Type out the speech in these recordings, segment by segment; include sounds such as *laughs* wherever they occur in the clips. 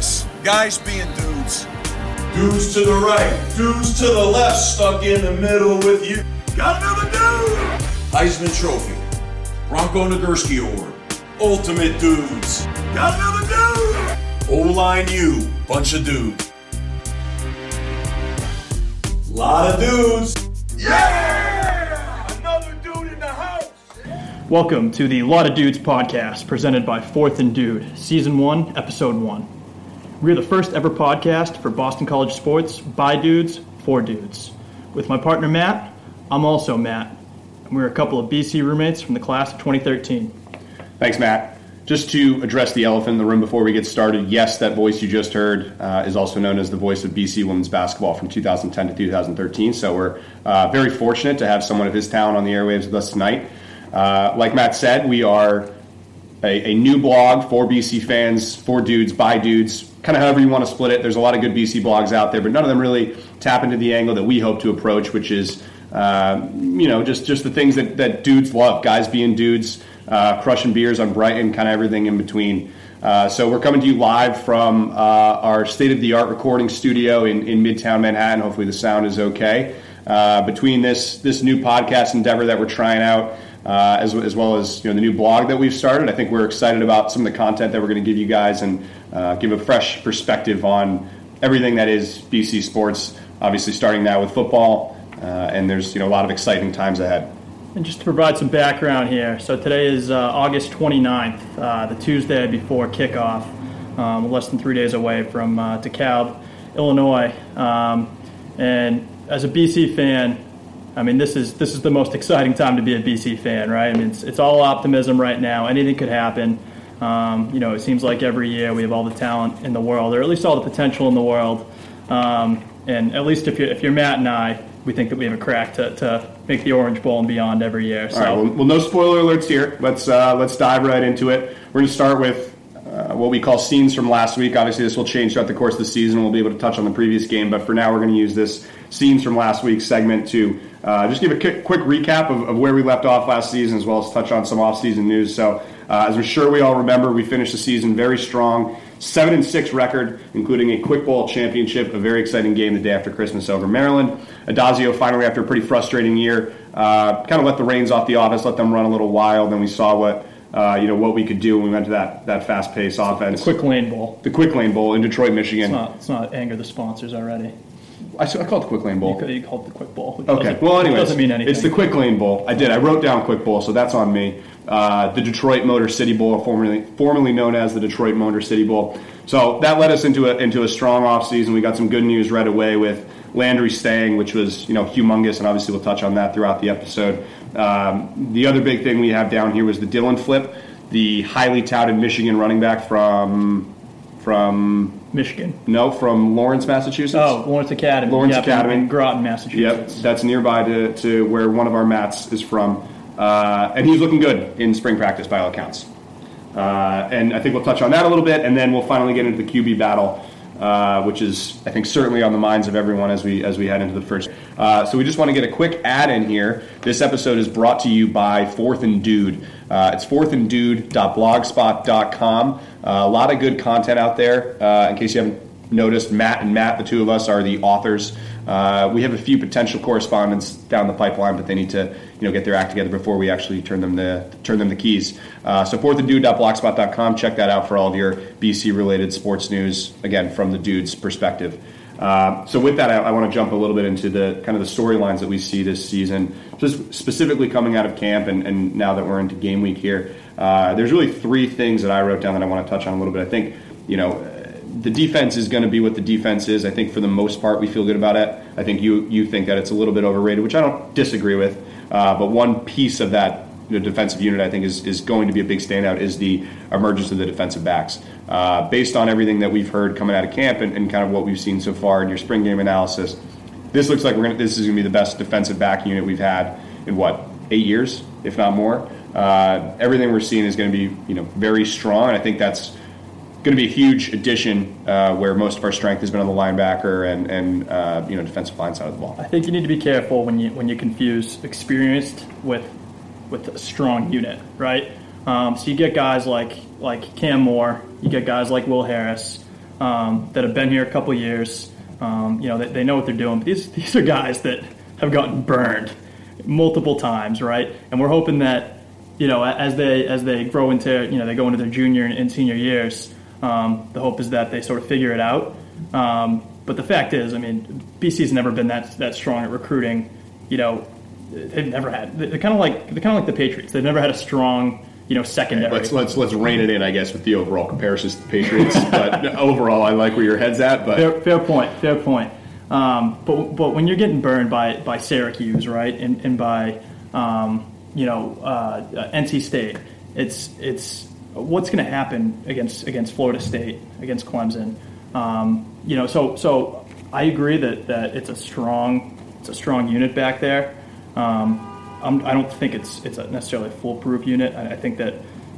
better this? Guys being dudes. Dudes to the right, dudes to the left, stuck in the middle with you. Got another dude! Heisman Trophy, Bronco Nagurski Award, Ultimate Dudes. Got another dude! O-line U, bunch of dudes. Lot of dudes. Yeah! Another dude in the house! Welcome to the Lot of Dudes podcast presented by Fourth and Dude, Season 1, Episode 1. We're the first ever podcast for Boston College sports by dudes, for dudes. With my partner Matt, I'm also Matt, and we're a couple of BC roommates from the class of 2013. Thanks, Matt. Just to address the elephant in the room before we get started, yes, that voice you just heard uh, is also known as the voice of BC women's basketball from 2010 to 2013. So we're uh, very fortunate to have someone of his talent on the airwaves with us tonight. Uh, like Matt said, we are a, a, new blog for BC fans, for dudes, by dudes, kind of however you want to split it. There's a lot of good BC blogs out there, but none of them really tap into the angle that we hope to approach, which is, uh, you know, just, just the things that, that dudes love, guys being dudes uh, crushing beers on Brighton, kind of everything in between. Uh, so we're coming to you live from uh, our state-of-the-art recording studio in, in Midtown Manhattan. Hopefully the sound is okay. Uh, between this this new podcast endeavor that we're trying out, uh, as, as well as you know the new blog that we've started, I think we're excited about some of the content that we're going to give you guys and uh, give a fresh perspective on everything that is BC sports. Obviously, starting now with football, and there's you know a lot of exciting times ahead. And just to provide some background here, so today is uh, August 29th, uh, the Tuesday before kickoff, um, less than three days away from uh, DeKalb, Illinois. Um, and as a BC fan, I mean, this is this is the most exciting time to be a BC fan, right? I mean, it's, it's all optimism right now. Anything could happen. Um, you know, it seems like every year we have all the talent in the world, or at least all the potential in the world. Um, and at least if you're, if you're Matt and I, we think that we have a crack to, to make the Orange Bowl and beyond every year. So. All right, well, well, no spoiler alerts here. Let's uh, let's dive right into it. We're going to start with what we call scenes from last week. Obviously, this will change throughout the course of the season. We'll be able to touch on the previous game, but for now, we're going to use this scenes from last week's segment to uh, just give a quick, quick recap of, of, where we left off last season, as well as touch on some off-season news. So, uh, as I'm sure we all remember, we finished the season very strong seven and six record, including a Quick Bowl championship, a very exciting game the day after Christmas over Maryland. Addazio finally, after a pretty frustrating year, uh, kind of let the reins off the office, let them run a little wild. Then we saw what uh, you know what we could do when we went to that that fast paced offense. The Quick Lane Bowl. The Quick Lane Bowl in Detroit, Michigan. It's not, it's not anger the sponsors already. I, I called it the Quick Lane Bowl. You, you called it the Quick Bowl. Okay. Well, anyway, it doesn't mean anything. It's the Quick Lane Bowl. I did. I wrote down Quick Bowl, so that's on me. Uh, the Detroit Motor City Bowl, formerly formerly known as the Detroit Motor City Bowl. So that led us into a into a strong offseason. We got some good news right away with Landry staying, which was you know humongous, and obviously we'll touch on that throughout the episode. Um, the other big thing we have down here was the Dillon flip, the highly touted Michigan running back from from Michigan. No, from Lawrence, Massachusetts. Oh, Lawrence Academy. Lawrence yep, Academy, in Groton, Massachusetts. Yep, that's nearby to, to where one of our Mats is from, uh, and he's looking good in spring practice by all accounts. Uh, and I think we'll touch on that a little bit, and then we'll finally get into the QB battle, uh, which is I think certainly on the minds of everyone as we as we head into the first. Uh, so we just want to get a quick ad in here. This episode is brought to you by Fourth and Dude. Uh, it's fourthanddude.blogspot.com. Uh, a lot of good content out there. Uh, in case you haven't noticed, Matt and Matt, the two of us, are the authors. Uh, we have a few potential correspondents down the pipeline, but they need to you know get their act together before we actually turn them the turn them the keys. Uh, so fourthanddude.blogspot.com. Check that out for all of your BC related sports news. Again, from the dude's perspective. Uh, so with that, I, I want to jump a little bit into the kind of the storylines that we see this season, just specifically coming out of camp and, and now that we're into game week here. Uh, there's really three things that I wrote down that I want to touch on a little bit. I think you know the defense is going to be what the defense is. I think for the most part we feel good about it. I think you you think that it's a little bit overrated, which I don't disagree with. Uh, but one piece of that you know, defensive unit I think is, is going to be a big standout is the emergence of the defensive backs. Uh, based on everything that we've heard coming out of camp and, and, kind of what we've seen so far in your spring game analysis, this looks like we're gonna, this is going to be the best defensive back unit we've had in what eight years, if not more. Uh, everything we're seeing is going to be you know very strong. I think that's going to be a huge addition uh, where most of our strength has been on the linebacker and, and uh, you know defensive line side of the ball. I think you need to be careful when you when you confuse experienced with with a strong unit, right? Um, so you get guys like like Cam Moore, you get guys like Will Harris um, that have been here a couple years. Um, you know they, they know what they're doing. But these *laughs* these are guys that have gotten burned multiple times, right? And we're hoping that you know as they as they grow into you know they go into their junior and senior years um, the hope is that they sort of figure it out. Um, but the fact is, I mean, BC's never been that that strong at recruiting. You know, they've never had. They're kind of like they're kind of like the Patriots. They've never had a strong you know secondary. Let's let's let's rein it in, I guess, with the overall comparisons to the Patriots. *laughs* but overall, I like where your head's at. But fair, fair point. Fair point. Um, but but when you're getting burned by by Syracuse, right, and, and by um, you know uh, NC State, it's it's what's going to happen against against Florida State, against Clemson. Um, you know, so so I agree that, that it's a strong it's a strong unit back there. Um, I'm, I do not think it's it's a necessarily a foolproof unit. I, I think that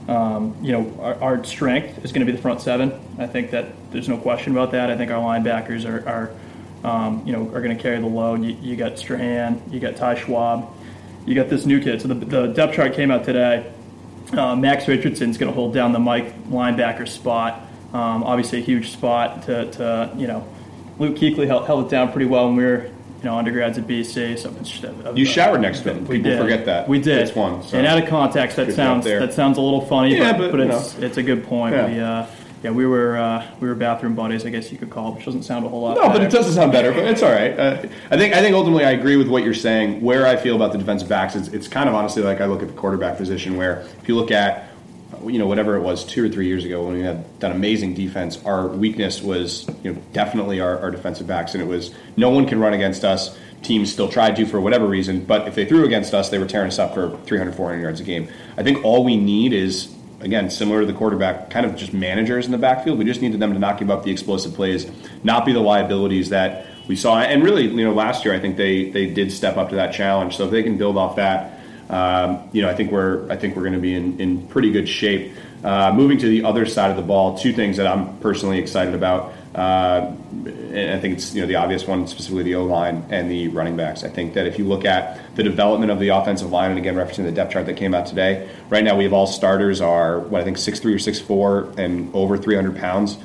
um, you know our, our, strength is going to be the front seven. I think that there's no question about that. I think our linebackers are, are um, you know are going to carry the load. You, you, got Strachan, you got Ty Schwab, you got this new kid. So the, the depth chart came out today. Uh, Max Richardson's going to hold down the Mike linebacker spot. Um, obviously, a huge spot to, to you know. Luke Kuechly held, held, it down pretty well when we were you know undergrads at BC. So you showered next to him. We People did. forget that. We did. It's one. So. And out of context, that sounds that sounds a little funny, yeah, but, but, but it's it's a good point. Yeah. We, uh, yeah, we were uh, we were bathroom buddies, I guess you could call it, which doesn't sound a whole lot. No, better. but it doesn't sound better. But it's all right. Uh, I think I think ultimately I agree with what you're saying. Where I feel about the defensive backs, it's, it's kind of honestly like I look at the quarterback position, where if you look at you know whatever it was two or three years ago when we had that amazing defense, our weakness was you know definitely our, our defensive backs, and it was no one can run against us teams still tried to for whatever reason, but if they threw against us, they were tearing us up for 300, 400 yards a game. I think all we need is again, similar to the quarterback, kind of just managers in the backfield. We just needed them to not give up the explosive plays, not be the liabilities that we saw. And really, you know, last year I think they they did step up to that challenge. So if they can build off that, um, you know, I think we're I think we're going to be in, in pretty good shape. Uh, moving to the other side of the ball, two things that I'm personally excited about. Uh, I think it's you know the obvious one, specifically the O line and the running backs. I think that if you look at the development of the offensive line, and again referencing the depth chart that came out today, right now we have all starters are what I think six three or six four and over 300 pounds.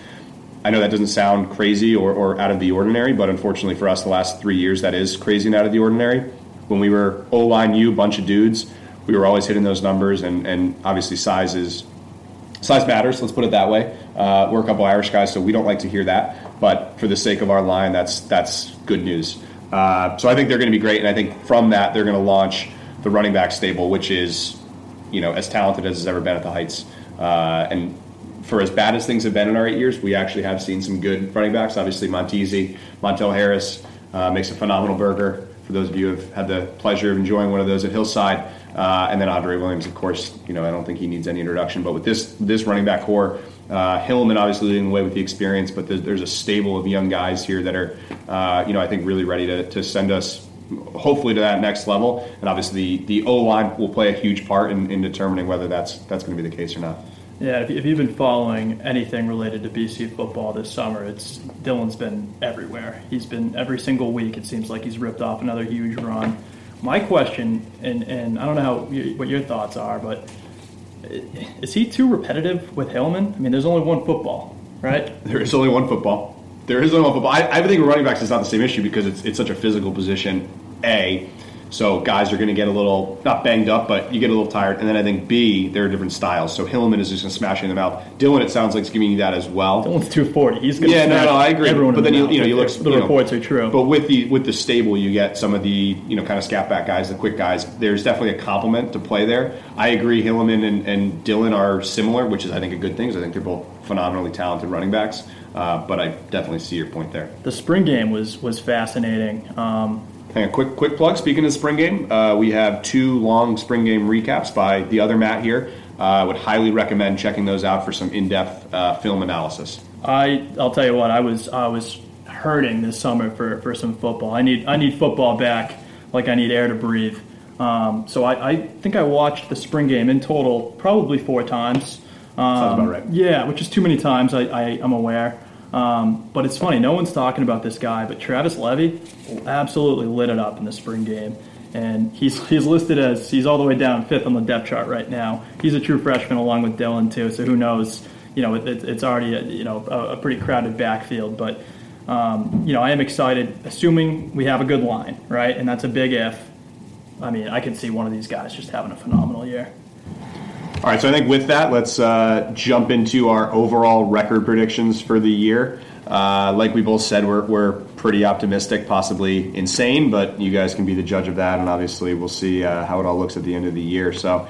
I know that doesn't sound crazy or, or out of the ordinary, but unfortunately for us, the last three years that is crazy and out of the ordinary. When we were O line U, bunch of dudes, we were always hitting those numbers, and, and obviously size is size matters. Let's put it that way. Uh, we're a couple Irish guys, so we don't like to hear that. But for the sake of our line, that's that's good news. Uh, so I think they're going to be great, and I think from that they're going to launch the running back stable, which is you know as talented as has ever been at the Heights. Uh, and for as bad as things have been in our eight years, we actually have seen some good running backs. Obviously, Montese, Montel Harris uh, makes a phenomenal burger. For those of you who have had the pleasure of enjoying one of those at Hillside, uh, and then Andre Williams, of course, you know I don't think he needs any introduction. But with this this running back core, uh, Hilliman obviously leading the way with the experience, but there's, there's a stable of young guys here that are, uh, you know, I think really ready to, to send us hopefully to that next level. And obviously the, the O line will play a huge part in, in determining whether that's that's going to be the case or not. Yeah, if you've been following anything related to BC football this summer, it's Dillon's been everywhere. He's been every single week. It seems like he's ripped off another huge run. My question, and, and I don't know how, what your thoughts are, but is he too repetitive with Hilliman? I mean, there's only one football, right? There is only one football. There is only one football. I, I think running backs is not the same issue because it's, it's such a physical position. A, so guys are going to get a little not banged up, but you get a little tired. And then I think B, there are different styles. So Hilliman is just going to smash you in the mouth. Dillon, it sounds like, is giving you that as well. Dillon's two forty. He's going to yeah, no, no, I agree. Everyone but then you, you know you look the reports know, are true. But with the with the stable, you get some of the you know kind of scat back guys, the quick guys. There's definitely a complement to play there. I agree. Hilliman and, and Dillon are similar, which is I think a good thing. I think they're both phenomenally talented running backs. Uh, but I definitely see your point there. The spring game was was fascinating. Um, on, quick quick plug. Speaking of spring game, uh, we have two long spring game recaps by the other Matt here. Uh, I would highly recommend checking those out for some in-depth uh, film analysis. I I'll tell you what I was I was hurting this summer for, for some football. I need I need football back like I need air to breathe. Um, so I, I think I watched the spring game in total probably four times. Um, Sounds about right. Yeah, which is too many times. I, I am aware. Um, but it's funny, no one's talking about this guy, but Travis Levy absolutely lit it up in the spring game. And he's, *laughs* he's listed as he's all the way down fifth on the depth chart right now. He's a true freshman along with Dillon too, so who knows? You know, it, it's already a, you know a, a pretty crowded backfield, but um, you know I am excited, assuming we have a good line, right? And that's a big if. I mean, I can see one of these guys just having a phenomenal year. All right, so I think with that, let's uh, jump into our overall record predictions for the year. Uh, like we both said, we're, we're pretty optimistic, possibly insane, but you guys can be the judge of that, and obviously we'll see uh, how it all looks at the end of the year. So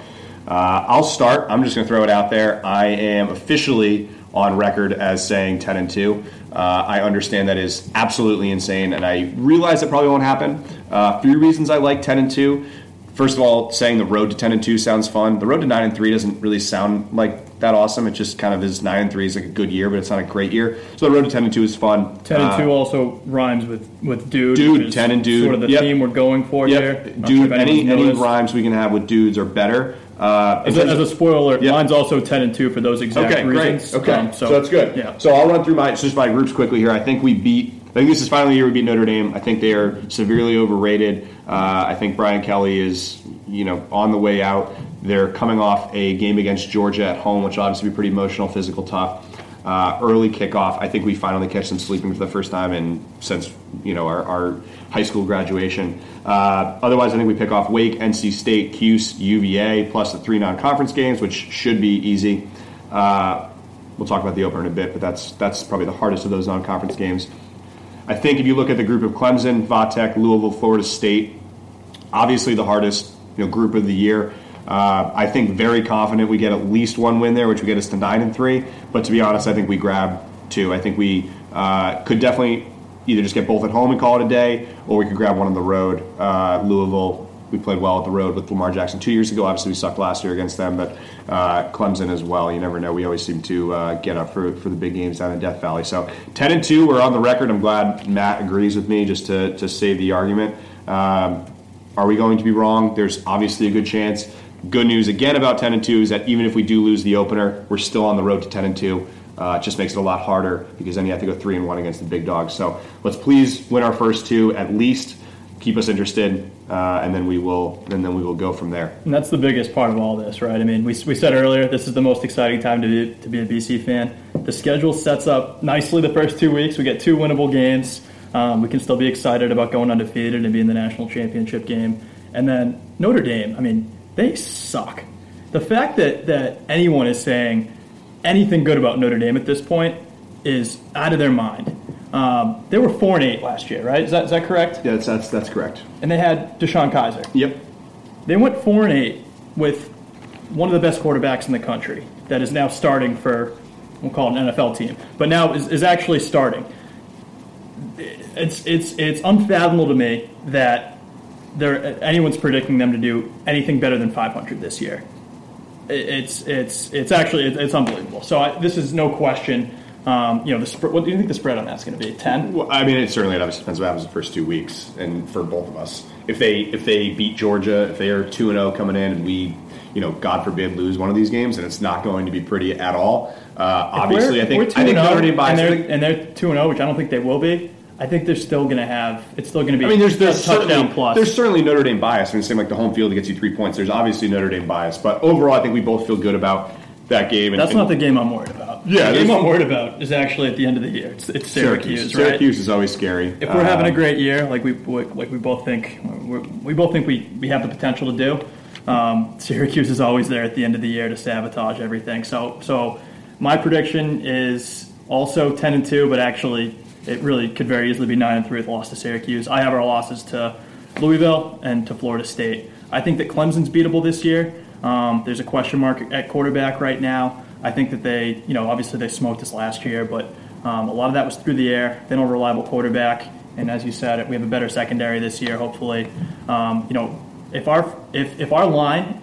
uh, I'll start. I'm just going to throw it out there. I am officially on record as saying 10 and 2. Uh, I understand that is absolutely insane, and I realize it probably won't happen. Uh, three reasons I like 10 and 2. First of all, saying the road to 10 and 2 sounds fun. The road to 9 and 3 doesn't really sound like that awesome. It just kind of is 9 and 3 is like a good year, but it's not a great year. So the road to 10 and 2 is fun. 10 and 2 uh, also rhymes with, with dude. Dude, 10 and dude. Sort of the yep. theme we're going for yep. here. Dude, sure any, any rhymes we can have with dudes are better. Uh, as, a, as, a, spoiler, yep. mine's also 10 and 2 for those exact okay, reasons. Great. Okay, um, so, so, that's good. Yeah. So I'll run through my just my groups quickly here. I think we beat. I think this is finally year we beat Notre Dame. I think they are severely overrated. Uh, I think Brian Kelly is you know, on the way out. They're coming off a game against Georgia at home, which obviously be pretty emotional, physical, tough. Uh, early kickoff. I think we finally catch them sleeping for the first time in since you know our, our high school graduation. Uh, otherwise, I think we pick off Wake, NC State, Cuse, UVA, plus the three non-conference games, which should be easy. Uh, we'll talk about the opener in a bit, but that's that's probably the hardest of those non-conference games. I think if you look at the group of Clemson, Vatech, Louisville, Florida State, obviously the hardest you know, group of the year. Uh, I think very confident we get at least one win there, which would get us to nine and three. But to be honest, I think we grab two. I think we uh, could definitely either just get both at home and call it a day, or we could grab one on the road. Uh, Louisville, we played well at the road with Lamar Jackson two years ago. Obviously, we sucked last year against them, but uh, Clemson as well. You never know. We always seem to uh, get up for, for the big games down in Death Valley. So ten and two, we're on the record. I'm glad Matt agrees with me just to to save the argument. Um, are we going to be wrong? There's obviously a good chance. Good news again about 10 and 2 is that even if we do lose the opener, we're still on the road to 10 and 2. Uh, it just makes it a lot harder because then you have to go 3 and 1 against the big dogs. So let's please win our first two at least. Keep us interested, uh, and then we will, and then we will go from there. And that's the biggest part of all this, right? I mean, we, we said earlier this is the most exciting time to be to be a BC fan. The schedule sets up nicely the first two weeks. We get two winnable games. Um, we can still be excited about going undefeated and being the national championship game. And then Notre Dame, I mean, they suck. The fact that, that anyone is saying anything good about Notre Dame at this point is out of their mind. Um, they were four and eight last year, right? Is that, is that correct? Yeah, that's, that's that's correct. And they had DeShone Kizer. Yep. They went four and eight with one of the best quarterbacks in the country that is now starting for we'll call it an NFL team, but now is, is actually starting it's it's it's unfathomable to me that there anyone's predicting them to do anything better than 500 this year. It's it's it's actually it's unbelievable. So I, this is no question. Um, you know, the spread. What do you think the spread on that's going to be? Ten? Well, I mean, it certainly obviously depends what happens the first two weeks, and for both of us, if they if they beat Georgia, if they are two and zero oh coming in, and we, you know, God forbid, lose one of these games, and it's not going to be pretty at all. Uh, obviously, I think I think Notre Dame and they're, and they're two and zero, oh, which I don't think they will be. I think they're still going to have. It's still going to be. I mean, there's there's touchdown plus. There's certainly Notre Dame bias. I mean, same like the home field gets you three points. There's obviously Notre Dame bias, but overall, I think we both feel good about that game. And, That's and, not the game I'm worried about. Yeah, the game I'm worried about is actually at the end of the year. It's, it's Syracuse, Syracuse, right? Syracuse is always scary. If we're uh, having a uh, great year, like we like we both think we both think we, we have the potential to do, um, Syracuse is always there at the end of the year to sabotage everything. So so my prediction is also ten and two, but actually it really could very easily be nine and three with loss to Syracuse. I have our losses to Louisville and to Florida State. I think that Clemson's beatable this year. Um, there's a question mark at quarterback right now. I think that they, you know, obviously they smoked us last year, but um, a lot of that was through the air. They don't reliable quarterback. and as you said, we have a better secondary this year. Hopefully, um, you know, if our if if our line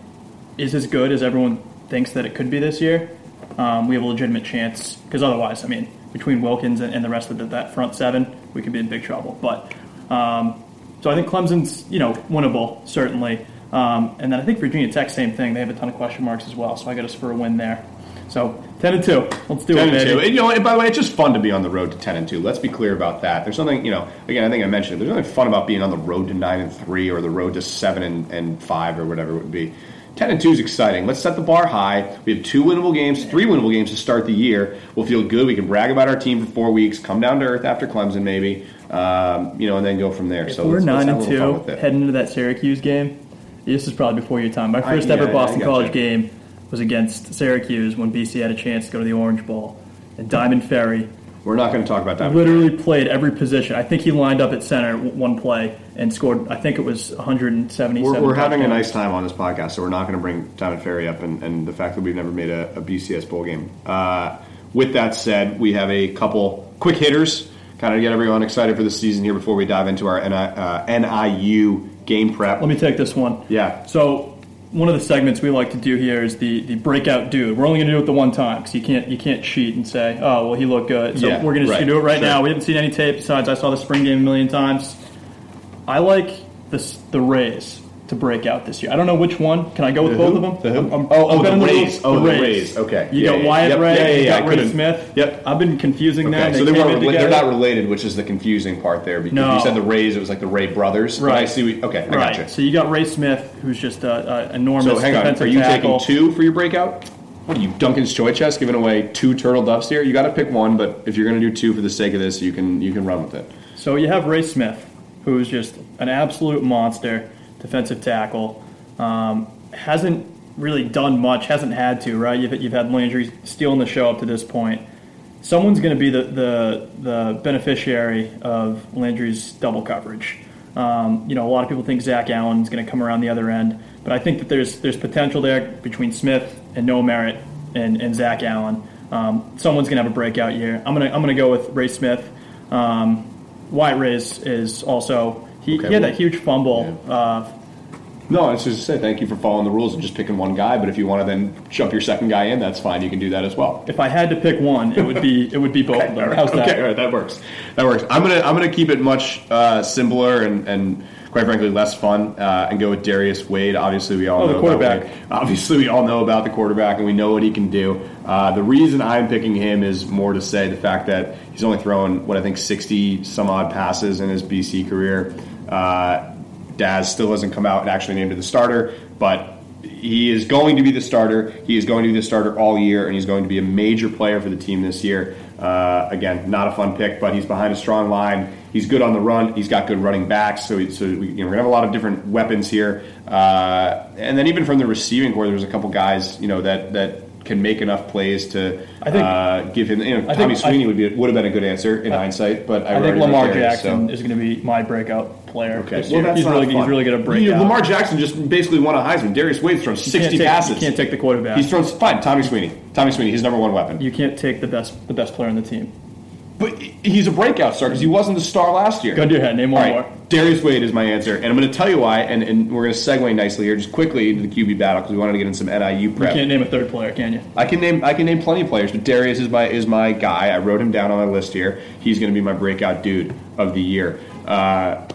is as good as everyone thinks that it could be this year, um, we have a legitimate chance. Because otherwise, I mean, between Wilkins and, and the rest of the, that front seven, we could be in big trouble. But um, so I think Clemson's you know winnable certainly, um, and then I think Virginia Tech same thing. They have a ton of question marks as well. So I got us for a win there. So ten and two. Let's do 10 it, and two. And, you know, and by the way, it's just fun to be on the road to ten and two. Let's be clear about that. There's something, you know, again, I think I mentioned it. There's nothing fun about being on the road to nine and three or the road to seven and, and five or whatever it would be. Ten and two is exciting. Let's set the bar high. We have two winnable games, three winnable games to start the year. We'll feel good. We can brag about our team for four weeks. Come down to earth after Clemson, maybe, um, you know, and then go from there. If so we're let's, let's nine have and a little fun two heading into that Syracuse game. This is probably before your time. My I- first yeah, ever I Boston. College game was against Syracuse when BC had a chance to go to the Orange Bowl. And Diamond Ferri We're not going to talk about that. literally played every position. I think he lined up at center one play and scored. I think it was 177. We're, we're having a nice time on this podcast, so we're not going to bring Diamond Ferri up and, and the fact that we've never made a, a BCS bowl game. Uh, with that said, we have a couple quick hitters, kind of get everyone excited for the season here before we dive into our NI, uh, NIU game prep. Let me take this one. Yeah. So one of the segments we like to do here is the, the breakout dude. We're only going to do it the one time because you can't you can't cheat and say, oh well, he looked good. So Yeah, we're going right, to do it right sure. now. We haven't seen any tape besides I saw the spring game a million times. I like this the Rays to break out this year. I don't know which one. Can I go with The both who? of them? The who? I'm- I'm- Oh, oh, I'm betting the little- Rays. Oh, the Rays. Okay. You Yeah, got yeah, Wyatt yep, Ray. yeah, yeah, you got Ray couldn't- Smith. Yep. I've been confusing them. Okay, They so they weren't. They're not related, which is the confusing part there because No. you said the Rays, it was like the Ray brothers. but I see. We, okay, I Right. got So you. you got Ray Smith, who's just a, a enormous So hang on, are you tackle. taking two for your breakout? What are you, Duncan's Choice Chest, giving away two turtle doves here? You got to pick one, but if you're going to do two for the sake of this, you can you can run with it. So you have Ray Smith, who's just an absolute monster, defensive tackle. Um, hasn't really done much, hasn't had to, right? You've, you've had Landry stealing the show up to this point. Someone's going to be the, the, the beneficiary of Landry's double coverage. Um, you know, a lot of people think Zach Allen's going to come around the other end, but I think that there's there's potential there between Smith and Noa Merritt and, and Zach Allen. Um, someone's going to have a breakout year. I'm going to I'm going to go with Ray Smith. Um, Wyatt Rays is also he, Okay, he had well, that huge fumble. Uh, No, it's just to say thank you for following the rules and just picking one guy. But if you want to then jump your second guy in, that's fine. You can do that as well. if I had to pick one, it would be it would be both of *laughs* them. Right, How's that? Okay, all right, that works. That works. I'm gonna I'm gonna keep it much uh, simpler and, and quite frankly less fun uh, and go with Darius Wade. Obviously, we all Oh, the know quarterback. About Obviously, we all know about the quarterback and we know what he can do. Uh, the reason I'm picking him is more to say the fact that he's only thrown what I think 60 some odd passes in his BC career. Uh, Daz still hasn't come out and actually named the starter, but he is going to be the starter. He is going to be the starter all year, and he's going to be a major player for the team this year. Uh, again, not a fun pick, but he's behind a strong line. He's good on the run. He's got good running backs. So, so we, you know, we're gonna have a lot of different weapons here. Uh, and then even from the receiving core, there's a couple guys, you know, that that can make enough plays to I think- uh, give him. You know, I Tommy think- I- Sweeney would be would have been a good answer in hindsight, but I, I think Lamar Jackson so- is going to be my breakout player. Okay, well, that's he's really fun. he's really going to break You know. Lamar Jackson just basically won a Heisman. Darius Wade's thrown sixty take- passes. You can't take the quarterback. He's thrown fine. Tommy Sweeney. Tommy Sweeney. His number one weapon. you can't take the best the best player on the team. But he's a breakout star because he wasn't the star last year. To your. Name one right, more. Darius Wade is my answer, and I'm going to tell you why. And, and we're going to segue nicely here, just quickly into the QB battle because we wanted to get in some NIU prep. You can't name a third player, can you? I can name I can name plenty of players, but Darius is my is my guy. I wrote him down on my list here. He's going to be my breakout dude of the year. Uh,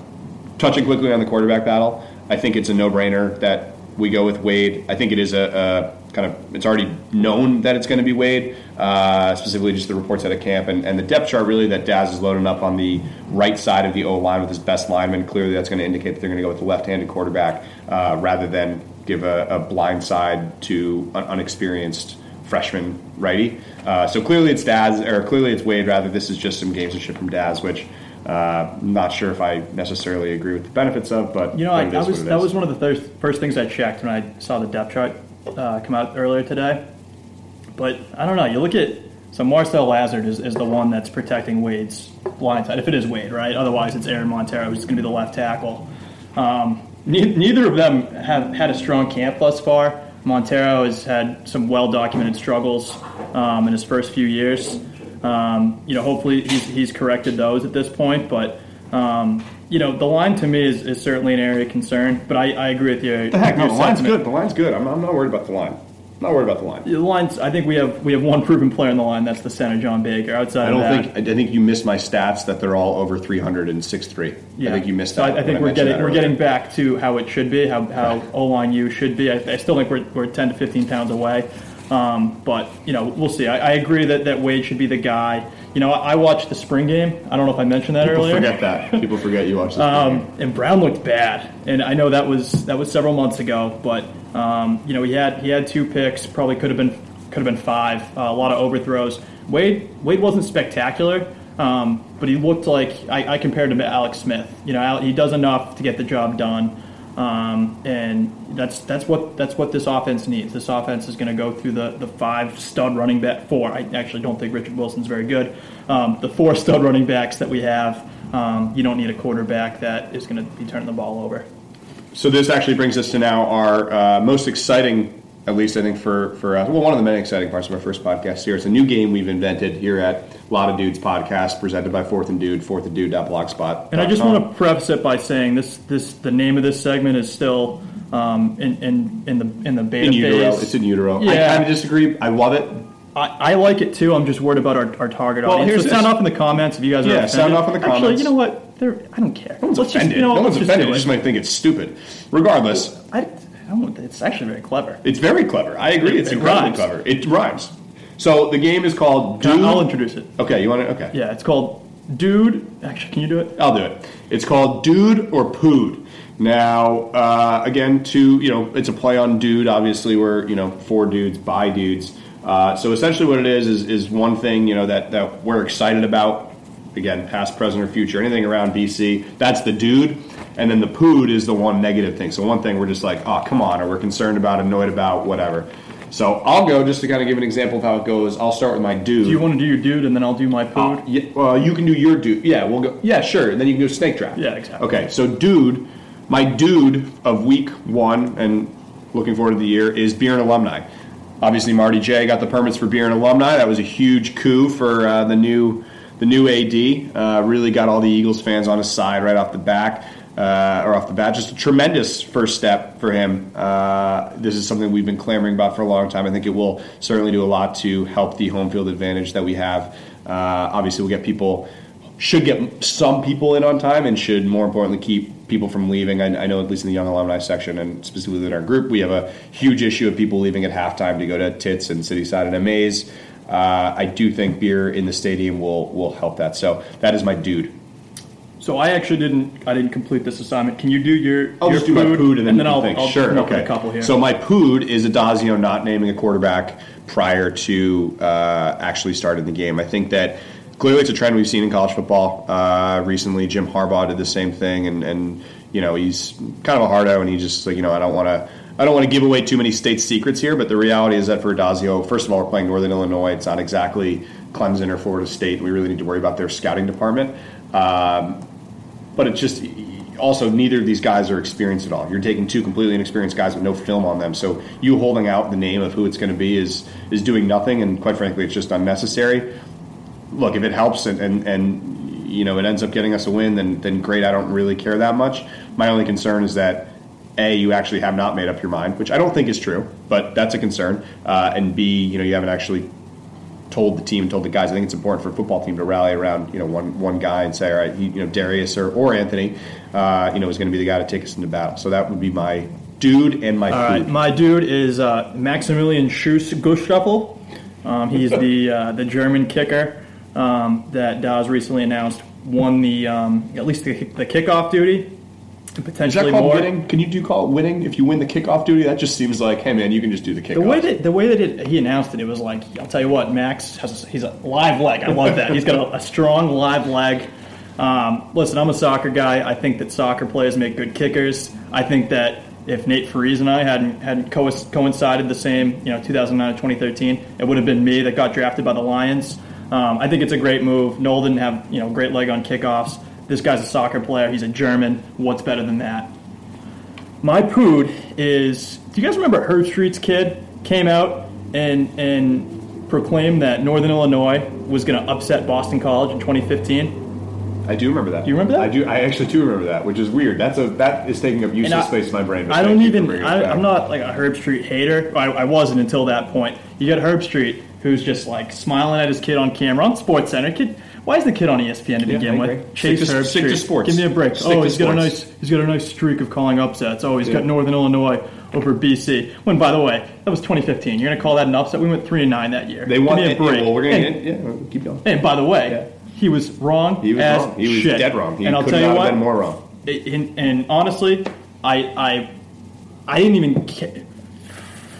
touching quickly on the quarterback battle, I think it's a no brainer that we go with Wade. I think it is a, a kind of it's already known that it's going to be Wade. Uh, specifically, just the reports out of camp and, and the depth chart really that Daz is loading up on the right side of the O line with his best lineman. Clearly, that's going to indicate that they're going to go with the left-handed quarterback uh, rather than give a, a blind side to an unexperienced freshman righty. Uh, so clearly it's Daz, or clearly it's Wade. Rather, this is just some gamesmanship from Daz, which uh, I'm not sure if I necessarily agree with the benefits of. But You know, I, was that was one of the thir- first things I checked when I saw the depth chart uh, come out earlier today. But I don't know. You look at so Marcel Lazard is, is the one that's protecting Wade's blind side. If it is Wade, right? Otherwise, it's Aaron Monteiro who's going to be the left tackle. Um, ne- neither of them have had a strong camp thus far. Monteiro has had some well documented struggles um, in his first few years. Um, you know, hopefully he's, he's corrected those at this point, but Um, you know, the line to me is, is certainly an area of concern, but I, I agree with you. The heck, no, the line's good. The line's good. I'm, I'm not worried about the line. I'm not worried about the line. The lines. I think we have we have one proven player in the line. That's the center, John Baker. Outside I don't of that, think. I think you missed my stats that they're all over 300 and 6'3". I think you missed So that. I, I think we're mentioned getting that we're getting back to how it should be, how how O line U should be. I, I still think we're, we're ten to fifteen pounds away, um, but you know we'll see. I, I agree that, that Wade should be the guy. You know, I, I watched the spring game. I don't know if I mentioned that People earlier. forget that. People forget you watched. Um, and Brown looked bad, and I know that was that was several months ago. But um, you know, he had he had two picks. Probably could have been could have been five. Uh, a lot of overthrows. Wade Wade wasn't spectacular, um, but he looked like I, I compared him to Alex Smith. You know, he does enough to get the job done. Um, and that's that's what that's what this offense needs. This offense is going to go through the, the five stud running back four. I actually don't think Richard Wilson's very good. Um, the four *laughs* stud running backs that we have. Um, you don't need a quarterback that is going to be turning the ball over. So this actually brings us to now our uh, most exciting, at least I think for for us. Well, one of the many exciting parts of our first podcast here. It's a new game we've invented here at Lot of Dudes podcast, presented by Fourth and Dude, Fourth and Dude blogspot. And I just want to preface it by saying this this the name of this segment is still um, in, in in the in the beta in utero. phase. It's in utero. I kind of disagree. I love it. I, I like it too. I'm just worried about our, our target Well, audience. here's So sound off in the comments if you guys are Yeah, offended. sound off in the Actually, comments. you know what? They're, I don't care. No one's Let's offended. Just, you know, no one's just offended. do just might think it's stupid. Regardless, I, I don't, it's actually very clever. it's very clever. I agree. It's It incredibly rhymes. clever. It rhymes. So the game is called Dude. I'll introduce it. Okay, you want to? Okay. Yeah, it's called Dude. Actually, can you do it? I'll do it. It's called Dude or Pood. Now, uh, again, to you know, it's a play on dude. Obviously, we're you know four dudes by dudes. Uh, so essentially, what it is is is one thing you know that that we're excited about. Again, past, present, or future, anything around BC. That's the dude, and then the pood is the one negative thing. So one thing we're just like, oh come on, or we're concerned about, annoyed about, whatever. So I'll go just to kind of give an example of how it goes. I'll start with my dude. Do you want to do your dude and then I'll do my food? Uh, yeah, well, you can do your dude. Yeah, we'll go. Yeah, sure. And then you can do snake draft. Yeah, exactly. Okay, so dude, my dude of week one and looking forward to the year is beer and alumni. Obviously, Marty J got the permits for beer and alumni. That was a huge coup for uh, the new the new AD. Uh, really got all the Eagles fans on his side right off the back. Uh, or off the bat, just a tremendous first step for him. Uh, this is something we've been clamoring about for a long time. I think it will certainly do a lot to help the home field advantage that we have. Uh, obviously, we'll get people should get some people in on time and should more importantly keep people from leaving. I, I know at least in the young alumni section and specifically in our group, we have a huge issue of people leaving at halftime to go to Tits and City Side and Amaze. Uh, I do think beer in the stadium will will help that. So that is my dude. So I actually didn't. I didn't complete this assignment. Can you do your? I'll your just do my food, pood and then, you can I'll. I'll sure, come up with okay. a couple here. So my pood is Addazio not naming a quarterback prior to uh, actually starting the game. I think that clearly it's a trend we've seen in college football uh, recently. Jim Harbaugh did the same thing, and, and you know he's kind of a hardo, and he just like you know I don't want to. I don't want to give away too many state secrets here, but the reality is that for Addazio, first of all, we're playing Northern Illinois. It's not exactly Clemson or Florida State. We really need to worry about their scouting department. Um, but it's just also neither of these guys are experienced at all. You're taking two completely inexperienced guys with no film on them, so you holding out the name of who it's going to be is is doing nothing, and quite frankly, it's just unnecessary. Look, if it helps and and, and you know it ends up getting us a win, then then great. I don't really care that much. My only concern is that. A, you actually have not made up your mind, which I don't think is true, but that's a concern. Uh, and B, you know, you haven't actually told the team, and told the guys. I think it's important for a football team to rally around you know one one guy and say, all right, you know Darius or, or Anthony, uh, you know, is going to be the guy to take us into battle. So that would be my dude and my All right, my dude is uh, Maximilian Schuss. Um, he's the uh, the German kicker um, that Dawes recently announced won the um, at least the, the kickoff duty. And Is that called more. winning? Can you do call it winning if you win the kickoff duty? That just seems like, hey man, you can just do the kickoff. The way that the way that it, he announced it, it was like I'll tell you what, Max has he's a live leg. I love that. He's got a, a strong live leg. Um, listen, I'm a soccer guy. I think that soccer players make good kickers. I think that if Nate Freese and I hadn't hadn't co- coincided the same, you know, 2009 to 2013, it would have been me that got drafted by the Lions. Um, I think it's a great move. Noel didn't have you know great leg on kickoffs. This guy's a soccer player. He's a German. What's better than that? My pood is. Do you guys remember Herbstreit's kid came out and and proclaimed that Northern Illinois was going to upset Boston College in 2015? I do remember that. Do you remember that? I do. I actually do remember that, which is weird. That's a that is taking up useless I- space in my brain. I don't even. I, I'm not like a Herbstreit hater. I, I wasn't until that point. You got Herbstreit, who's just like smiling at his kid on camera on Sports Center. Kid, why is the kid on ESPN to Yeah, begin with? Chase Stick to- stick to sports. Give me a break. Stick oh, to he's got a nice. He's got a nice streak of calling upsets. Oh, he's Yeah. got Northern Illinois over BC. When, by the way, that was 2015. You're gonna call that an upset? We went three and nine that year. They won. Give me a yeah, break. well, we're gonna and, yeah. Keep going. and by the way, Yeah. he was wrong. He was as wrong. He was shit. dead wrong. He and I'll tell you what. been more wrong. And, and honestly, I I I didn't even. Ca-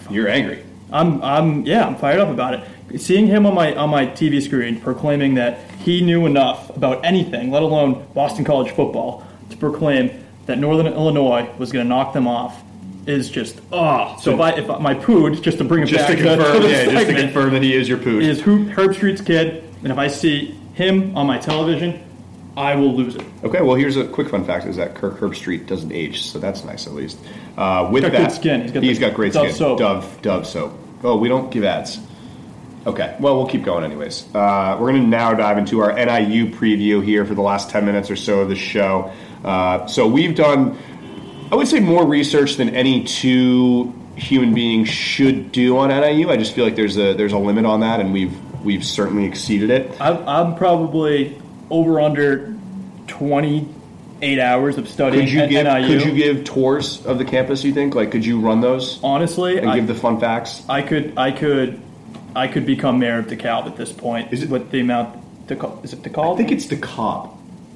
You're angry. I'm I'm yeah I'm fired up about it. Seeing him on my on my TV screen proclaiming that he knew enough about anything, let alone Boston College football, to proclaim that Northern Illinois was going to knock them off is just oh. So if I if I, my pood just to bring it Just back to confirm, the yeah, just to confirm that he is your pooch. is Herb, Herbstreit's kid, and if I see him on my television, I will lose it. Okay, well, here's a quick fun fact: is that Kirk Herbstreit doesn't age, so that's nice at least. Uh, with got that, skin. He's got the great Dove skin. soap. Dove, Dove soap. Oh, we don't give ads. Okay, well, we'll keep going anyways. Uh, we're going to now dive into our NIU preview here for the last 10 minutes or so of the show. Uh, so we've done, I would say, more research than any two human beings should do on NIU. I just feel like there's a there's a limit on that, and we've we've certainly exceeded it. I'm, I'm probably over under 28 hours of studying Could you at give NIU. could you give tours of the campus? You think like could you run those Honestly, and I, give the fun facts? I could I could I could become mayor of DeKalb at this point. Is it- with the amount DeKalb, is it DeKalb? I think it's DeKalb.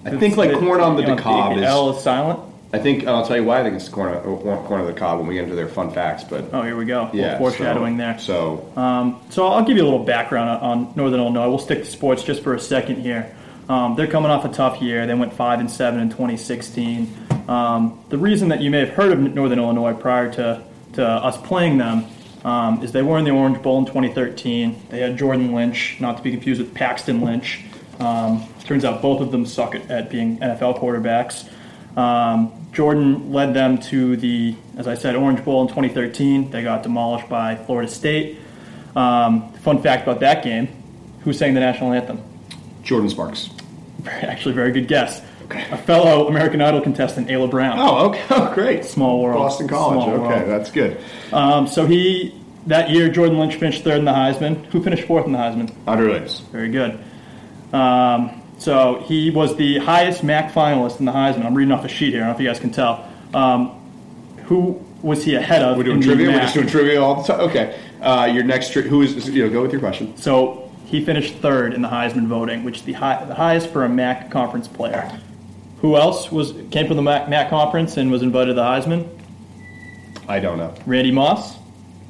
I think like corn on the you know, DeKalb the L is. is silent. I think I'll tell you why I think it's corn corn of the cob when we get into their fun facts. But Oh, here we go. Yeah, foreshadowing so, there. So Um, so I'll give you a little background on, on Northern Illinois. We'll stick to sports just for a second here. Um, they're coming off a tough year. They went five and seven in 2016. Um, the reason that you may have heard of Northern Illinois prior to, to us playing them um, is they were in the Orange Bowl in 2013. They had Jordan Lynch, not to be confused with Paxton Lynch. Um, turns out both of them suck at, at being NFL quarterbacks. Um, Jordan led them to the, as I said, Orange Bowl in 2013. They got demolished by Florida State. Um, fun fact about that game: who sang the national anthem? Jordin Sparks. *laughs* Actually, very good guess. A fellow American Idol contestant, Ayla Brown. Oh, okay. *laughs* Oh, great. Small world. Boston College. Small okay, world. that's good. Um, so he that year, Jordan Lynch finished third in the Heisman. Who finished fourth in the Heisman? Andre Williams. Very good. Um, so he was the highest MAC finalist in the Heisman. I'm reading off a sheet here. I don't know if you guys can tell. Um, who was he ahead of? We're doing trivia. We're just doing trivia all the time. Okay. Uh, your next tri- who is you know go with your question. So he finished third in the Heisman voting, which is the, high, the highest for a MAC conference player. Who else was came from the MAC, MAC conference and was invited to the Heisman? I don't know. Randy Moss,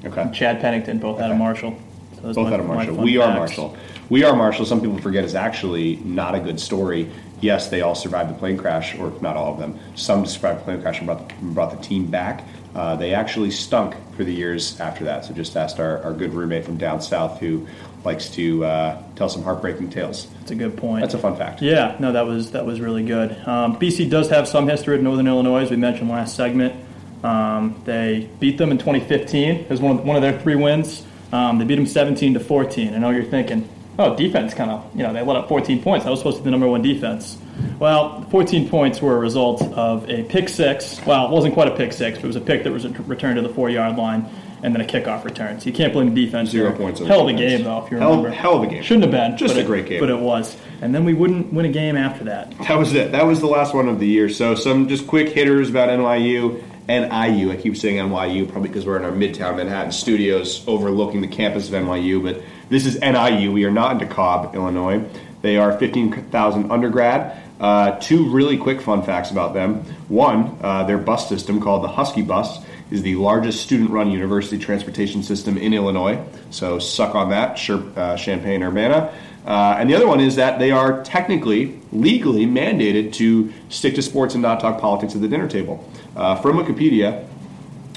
Okay. Chad Pennington, both out of Marshall. So those Both my- out of my Marshall. fun We are facts. Marshall. We are Marshall. Some people forget is actually not a good story. Yes, they all survived the plane crash, or not all of them. Some survived the plane crash and brought the, brought the team back. Uh, they actually stunk for the years after that. So just asked our, our good roommate from down south who likes to uh, tell some heartbreaking tales. That's a good point. That's a fun fact. Yeah, no, that was that was really good. Um, BC does have some history of Northern Illinois, as we mentioned last segment. Um, they beat them in 2015. It was one of, one of their three wins. Um, they beat them 17 to 14. I know you're thinking, oh, defense kind of, you know, they let up 14 points. That was supposed to be the number one defense. Well, 14 points were a result of a pick six. Well, it wasn't quite a pick six, but it was a pick that was returned to the four yard line and then a kickoff return. So you can't blame the defense. Zero there. points Hell of a defense. game, though, if you Hell- remember. hell of a game. Shouldn't have been. Just a it- great game. But it was. And then we wouldn't win a game after that. That was it. That was the last one of the year. So some just quick hitters about NYU and IU. I keep saying NYU probably because we're in our Midtown Manhattan studios overlooking the campus of NYU, but this is NIU. We are not in DeKalb, Illinois. They are 15,000 undergrad. Uh, two really quick fun facts about them. One, uh, their bus system called the Husky Bus is the largest student-run university transportation system in Illinois. So suck on that, uh, Champaign Urbana. Uh, and the other one is that they are technically, legally mandated to stick to sports and not talk politics at the dinner table. Uh, from Wikipedia,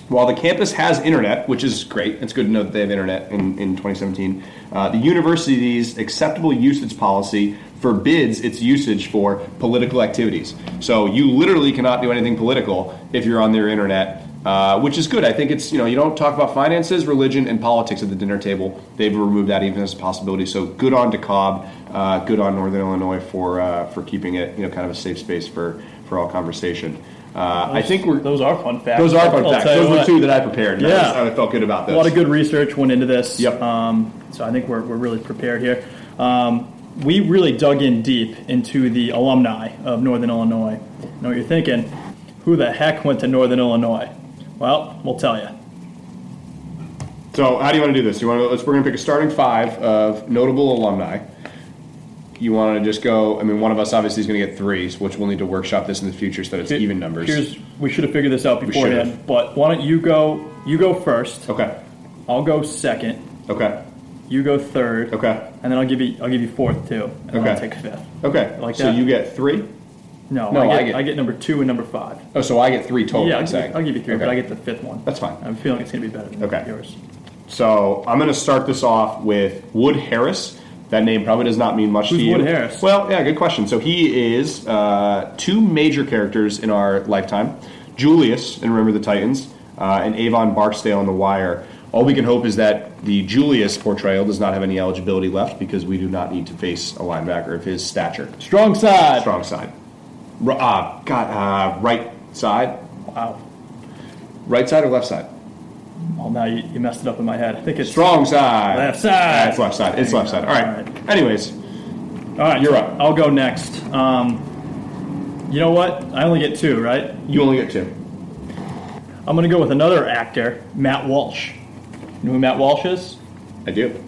while the campus has internet, which is great, it's good to know that they have internet in, in 2017, uh, the university's acceptable usage policy forbids its usage for political activities. So you literally cannot do anything political if you're on their internet. Uh, which is good. I think it's you know you don't talk about finances, religion, and politics at the dinner table. They've removed that even as a possibility. So good on DeKalb, uh, good on Northern Illinois for uh, for keeping it you know kind of a safe space for for all conversation. Uh, I think we're those are fun facts. those are fun I'll facts. Those were two that I prepared. I Yeah. was- I felt good about A lot of good research went into this. Yep. Um, so I think we're, we're really prepared here. Um, we really dug in deep into the alumni of Northern Illinois. I know what you're thinking. Who the heck went to Northern Illinois? Well, we'll tell you. So how do you want to do this? You want to let's we're going to pick a starting five of notable alumni. You want to just go? I mean, one of us obviously is going to get threes, which we'll need to workshop this in the future so that it's even numbers. Here's we should have figured this out beforehand. should've. But why don't you go? You go first. okay. I'll go second. Okay. You go third. Okay. And then I'll give you I'll give you fourth too. And then I'll Okay. take fifth. Okay. Like so that? you get three. No, No, I, I get, get- I get number two and number five. Oh, so I get three total. yeah, I'll give, you, saying. I'll give you three, Okay. but I get the fifth one. That's fine. I'm feeling it's going to be better than Okay. yours. So I'm going to start this off with Wood Harris. That name probably does not mean much Who's to you. Wood Harris? Well, yeah, good question. So he is uh, two major characters in our lifetime: Julius in Remember the Titans uh, and Avon Barksdale in The Wire. All we can hope is that the Julius portrayal does not have any eligibility left because we do not need to face a linebacker of his stature. Strong side. Strong side. Uh, God, uh, right side. Wow. Right side or left side? Well, now you, you messed it up in my head. I think it's Strong side. Left side. It's left side. It's left side. All right. All right. Anyways, All right, You're up. I'll go next. Um, you know what? I only get two, right? you only get two. I'm going to go with another actor, Matt Walsh. You know who Matt Walsh is? I do.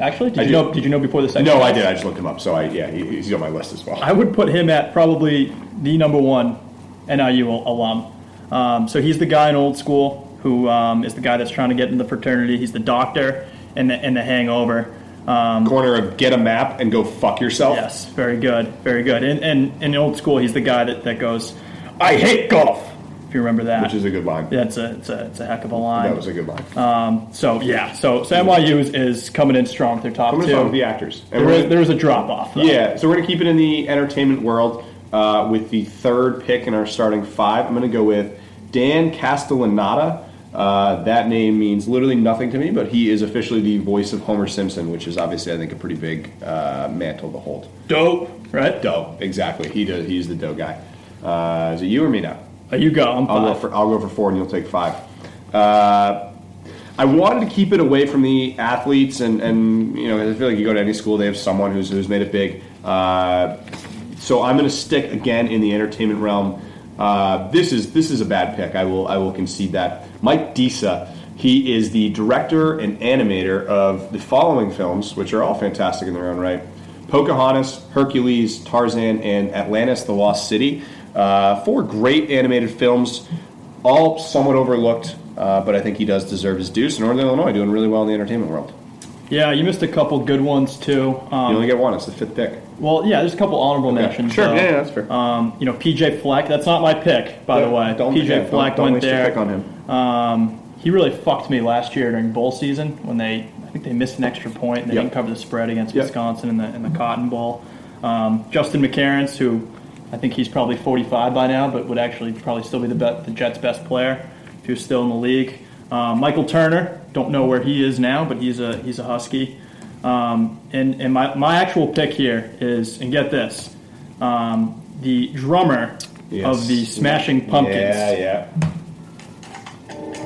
Actually, did I you know? Did you know before the second? No, I did. I just looked him up. So I yeah, he, he's on my list as well. I would put him at probably the number one NIU alum. Um, so he's the guy in old school who um, is the guy that's trying to get in the fraternity. He's the doctor and the, the hangover. Um, Corner of get a map and go fuck yourself. yes, very good, very good. And, and in old school, he's the guy that, that goes, I hate golf, if you remember that. Which is a good line. yeah, it's a, it's, a, it's a heck of a line. That was a good line. um, so, yeah, so, so NIU is, is coming in strong with their top I'm two. talk with the actors. And there, is, there is a drop off. yeah, so we're going to keep it in the entertainment world uh, with the third pick in our starting five. I'm going to go with Dan Castellaneta. Uh, that name means literally nothing to me, but he is officially the voice of Homer Simpson, which is obviously, I think, a pretty big uh, mantle to hold. Dope, right? Dope, exactly. He does. He's the dope guy. Uh, is it you or me now? Uh, you go. I'm I'll go five. for I'll go for four, and you'll take five. Uh, I wanted to keep it away from the athletes, and, and you know, I feel like you go to any school, they have someone who's who's made it big. Uh, so I'm going to stick again in the entertainment realm. Uh, this is this is a bad pick. I will I will concede that. Mike Disa. He is the director and animator of the following films, which are all fantastic in their own right: Pocahontas, Hercules, Tarzan, and Atlantis: The Lost City. Uh, four great animated films, all somewhat overlooked, uh, but I think he does deserve his due. So Northern Illinois doing really well in the entertainment world. Yeah, you missed a couple good ones too. You Um, only get one. It's the fifth pick. well, yeah, there's a couple honorable mentions. Sure, though. yeah, yeah, that's fair. Um, you know, PJ Fleck. That's not my pick, by the way. don't- PJ yeah, don't- don't went there. pick on him. Um, he really fucked me last year during bowl season when they, I think they missed an extra point and they Yep. didn't cover the spread against Yep. Wisconsin in the in the Cotton Bowl. Um, Justin McCareins, who I think he's probably 45 by now, but would actually probably still be the be- the Jets' best player if he was still in the league. Um, Michael Turner, don't know where he is now, but he's a he's a Husky. Um, and and my, my actual pick here is, and get this, um, the drummer of the Smashing Pumpkins. Yeah, yeah.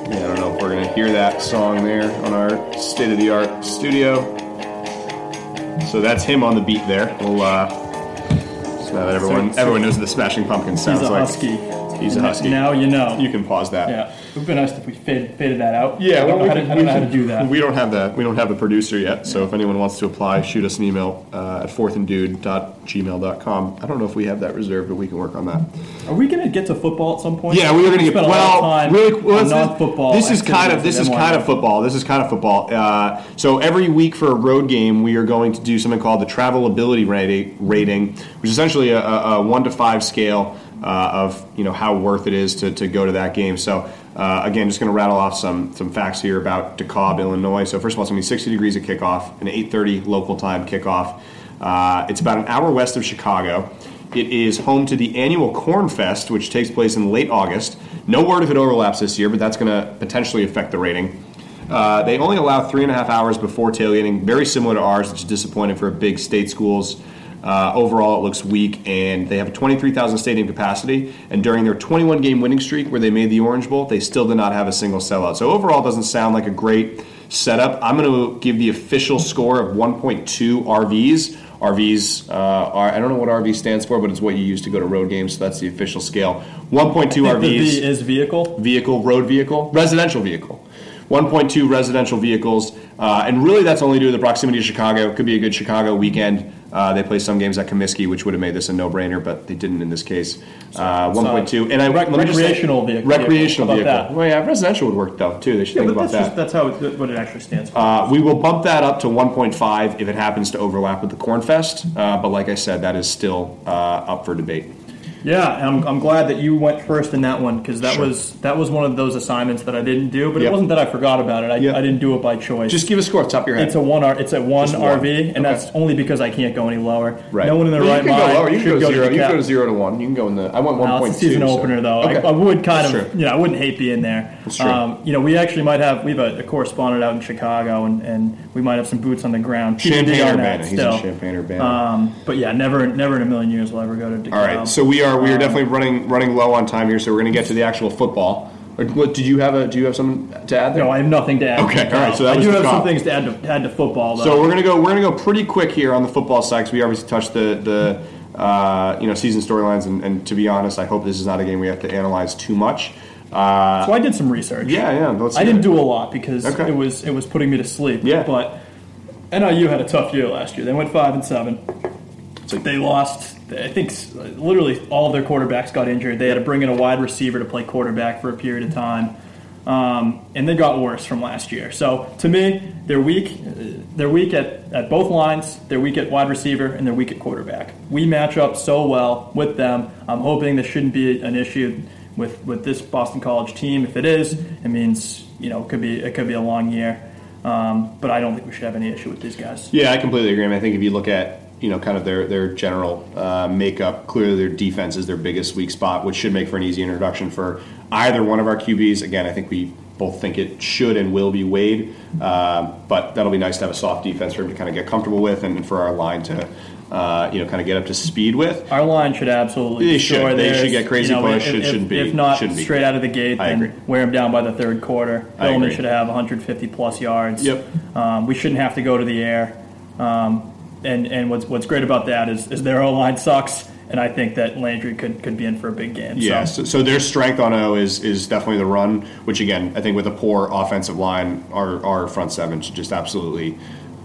Yeah, I don't know if we're gonna hear that song there on our state of the art studio. So that's him on the beat there. We'll, uh, now that everyone everyone knows what the Smashing Pumpkins sounds He's a like. husky. He's a husky. Now you know. You can pause that. yeah, it would be nice if we faded, faded that out. Yeah, I don't, well, know, we how to, can- I don't know how to do that. We don't have that. We don't have the producer yet. So if anyone wants to apply, shoot us an email uh, at fourthanddude.gmail.com. I don't know if we have that reserved, but we can work on that. Are we going to get to football at some point? Yeah, we're going to get well. time really, well, on non-football. This is kind of this is kind of football. This is kind of football. Uh, so every week for a road game, we are going to do something called the travelability rating, rating which is essentially a, a, a one to five scale uh, of you know how worth it is to, to go to that game. So. Uh, again, just going to rattle off some some facts here about DeKalb, Illinois. So first of all, it's going to be 60 degrees at kickoff, an 8:30 local time kickoff. Uh, it's about an hour west of Chicago. It is home to the annual Corn Fest, which takes place in late August. No word if it overlaps this year, but that's going to potentially affect the rating. Uh, they only allow three and a half hours before tailgating, very similar to ours, which is disappointing for big state schools. Uh, overall, it looks weak, and they have a 23,000 stadium capacity. And during their 21 game winning streak, where they made the Orange Bowl, they still did not have a single sellout. So overall, it doesn't sound like a great setup. I'm going to give the official score of 1.2 RVs. RVs uh, are I don't know what RV stands for, but it's what you use to go to road games. So that's the official scale. 1.2 RVs. Is vehicle. Vehicle, road vehicle, residential vehicle. 1.2 residential vehicles, uh, and really that's only due to the proximity to Chicago. It could be a good Chicago weekend. Uh, they play some games at Comiskey, which would have made this a no-brainer, but they didn't in this case. Uh, 1.2, and I Rec- let me just say- recreational vehicle. Recreational vehicle. that? Well, yeah, residential would work though too. They should Yeah, think about that's, that. just, that's how it, what it actually stands for. Uh, we will bump that up to 1.5 if it happens to overlap with the Corn Fest. Uh, but like I said, that is still uh, up for debate. Yeah, and I'm, I'm glad that you went first in that one because that Sure. was that was one of those assignments that I didn't do. But Yep. it wasn't that I forgot about it. I, Yep. I didn't do it by choice. Just give a score, top of your head. it's a one R. It's a one Just one. RV, and Okay. that's only because I can't go any lower. right. No one in their Well, right you can mind go lower. You can go, zero. to You can go to zero to one. You can go in the. I went Well, 1.2. it's a season so- opener, though. Okay. I, I would kind That's of, true. you know, I wouldn't hate being there. That's true. Um, you know, we actually might have we have a, a correspondent out in Chicago, and, and we might have some boots on the ground. TBD Champaign Urbana. that He's still. in Champaign Urbana. Um, but yeah, never, never in a million years will I ever go to. DeKalb. All right, so we are we are Um, definitely running running low on time here, so we're going to get to the actual football. Or, what, did you have a Do you have something to add there? No, I have nothing to add. Okay, to all right, so I do have some things to add to, add to football. Though. So we're gonna go. We're gonna go pretty quick here on the football side because we obviously touched the the uh, you know season storylines, and, and to be honest, I hope this is not a game we have to analyze too much. Uh, So I did some research. yeah, yeah. Let's I didn't it. do a lot because Okay. it was it was putting me to sleep. Yeah. But NIU had a tough year last year. They went five and seven. So- They lost. I think literally all of their quarterbacks got injured. They had to bring in a wide receiver to play quarterback for a period of time, um, and they got worse from last year. So to me, they're weak. They're weak at, at both lines. They're weak at wide receiver, and they're weak at quarterback. We match up so well with them. I'm hoping this shouldn't be an issue with, with this Boston College team. If it is, it means you know it could be it could be a long year. Um, but I don't think we should have any issue with these guys. Yeah, I completely agree. I, mean, I think if you look at you know kind of their their general uh, makeup, clearly their defense is their biggest weak spot, which should make for an easy introduction for either one of our QBs. Again, I think we both think it should and will be Wade, uh, but that'll be nice to have a soft defense for him to kind of get comfortable with, and for our line to uh, you know kind of get up to speed with. Our line should absolutely. They should. They should get crazy You know, push. If, It if- shouldn't be- If not shouldn't be. straight out of the gate, I then agree. wear them down by the third quarter. Hilliman should have 150 plus yards. Yep. Um, we shouldn't have to go to the air. Um, and and what's what's great about that is, is their O line sucks, and I think that Landry could, could be in for a big game. Yeah, So. so, so their strength on O is is definitely the run, which again I think with a poor offensive line, our our front seven should just absolutely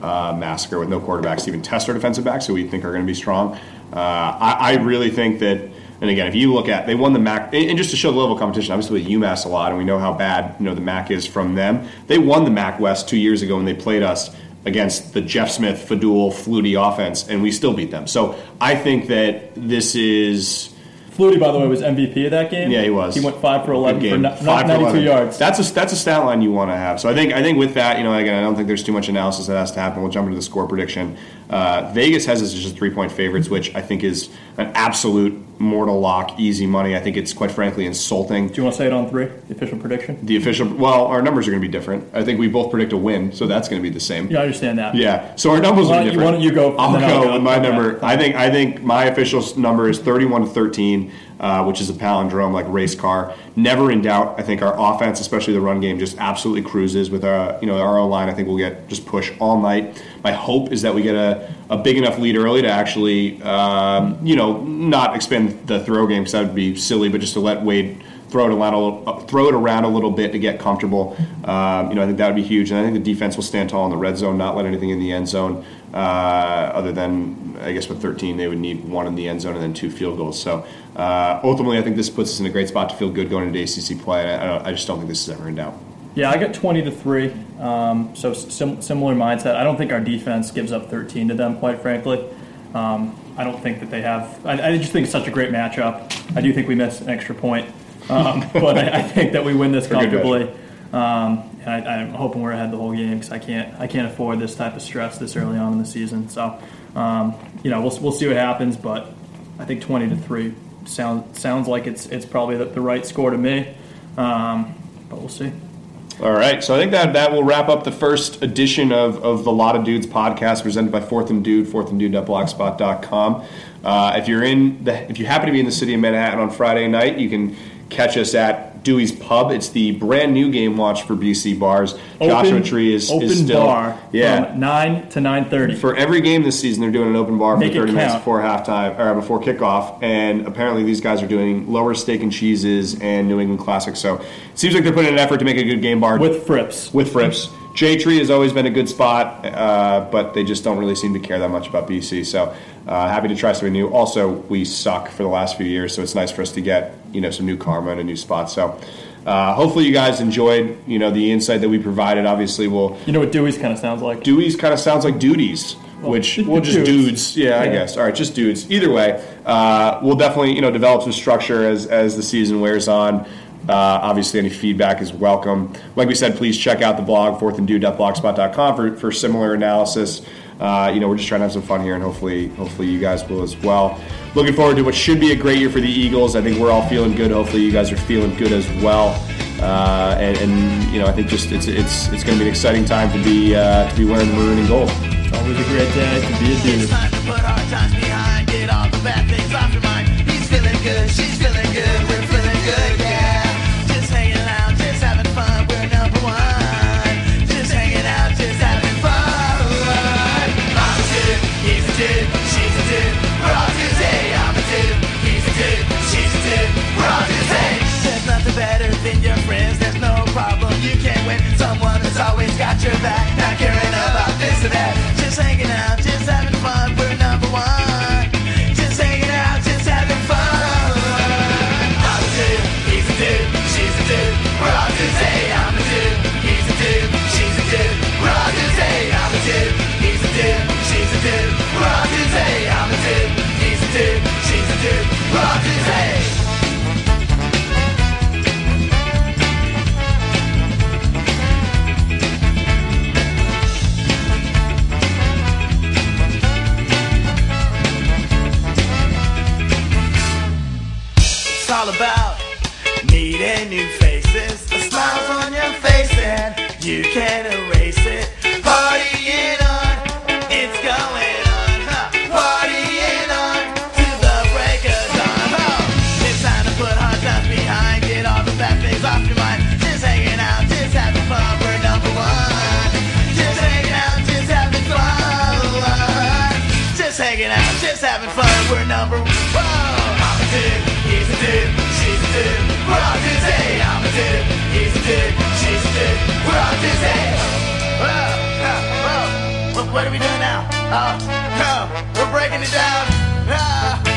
uh, massacre with no quarterbacks to even test our defensive backs, who we think are going to be strong. Uh, I, I really think that, and again, if you look at they won the MAC, and just to show the level of competition, obviously with UMass a lot, and we know how bad you know the MAC is from them. They won the MAC West two years ago when they played us against the Jeff Smith, Fadul, Flutie offense, and we still beat them. So I think that this is. Flutie, by the way, was MVP of that game. Yeah, he was. He went five for 11 Good for game. not, Five 92 11. yards. That's a that's a stat line you want to have. So I think I think with that, you know, again, I don't think there's too much analysis that has to happen. We'll jump into the score prediction. Uh, Vegas has us as just three point favorites, which I think is an absolute mortal lock, easy money. I think it's quite frankly insulting. Do you want to say it on three? The official prediction? The official, well, our numbers are going to be different. I think we both predict a win, so that's going to be the same. Yeah, I understand that. Yeah. So our numbers are different. why don't you go, I'll then I'll go go. with my Okay. number. I think I think my official number is thirty-one to thirteen, uh, which is a palindrome like race car. Never in doubt. I think our offense, especially the run game, just absolutely cruises with our you know our line. I think we'll get just push all night. My hope is that we get a, a big enough lead early to actually um, you know not expand the throw game because that would be silly, but just to let Wade throw it around a little, uh, throw it around a little bit to get comfortable. Um, you know, I think that would be huge, and I think the defense will stand tall in the red zone, not let anything in the end zone. Uh, other than, I guess, with 13, they would need one in the end zone and then two field goals. So uh, ultimately, I think this puts us in a great spot to feel good going into ACC play. I, I just don't think this is ever in doubt. Yeah, I got 20 to 3. Um, so sim- similar mindset. I don't think our defense gives up 13 to them, quite frankly. Um, I don't think that they have. I, I just think it's such a great matchup. I do think we miss an extra point. Um, *laughs* but I, I think that we win this comfortably. Um, and I, I'm hoping we're ahead the whole game because I can't I can't afford this type of stress this early on in the season. So, um, you know, we'll, we'll see what happens. But I think 20 to three sounds sounds like it's it's probably the, the right score to me, um, but we'll see. All right, so I think that that will wrap up the first edition of, of the Lotta Dudes podcast presented by Fourth and Dude, fourthanddude.blogspot.com. Uh, if you're in the, if you happen to be in the city of Manhattan on Friday night, you can catch us at Dewey's Pub. It's the brand new game watch for BC bars. Open, Joshua Tree is, open is still bar yeah. from nine to 9:30. For every game this season, they're doing an open bar Make for 30 minutes before halftime or before kickoff, and apparently these guys are doing lower steak and cheeses and New England classics. So it seems like they're putting in an effort to make a good game bar with Frips. with Frips. J Tree has always been a good spot, uh, but they just don't really seem to care that much about BC. So uh, happy to try something new. Also, we suck for the last few years, so it's nice for us to get you know some new karma and a new spot. So. Uh, hopefully you guys enjoyed, you know, the insight that we provided. Obviously, we'll You know what Dewey's kind of sounds like? Dewey's kind of sounds like duties, which well, just dudes. dudes. Yeah, I guess. All right, just dudes. Either way, uh, we'll definitely you know develop some structure as as the season wears on. Uh, obviously, any feedback is welcome. Like we said, please check out the blog fourthanddude.blogspot.com for for similar analysis. Uh, you know, we're just trying to have some fun here, and hopefully, hopefully, you guys will as well. Looking forward to what should be a great year for the Eagles. I think we're all feeling good. Hopefully, you guys are feeling good as well. Uh, and, and you know, I think just it's it's it's going to be an exciting time to be uh, to be wearing maroon and gold. It's always a great day to be a It's your back, not caring about this or that. Just hanging out, stood, she stood, we're all dizzy. Whoa, whoa, whoa. What, are we doing now? Uh, oh, we're breaking it down. Ah. ah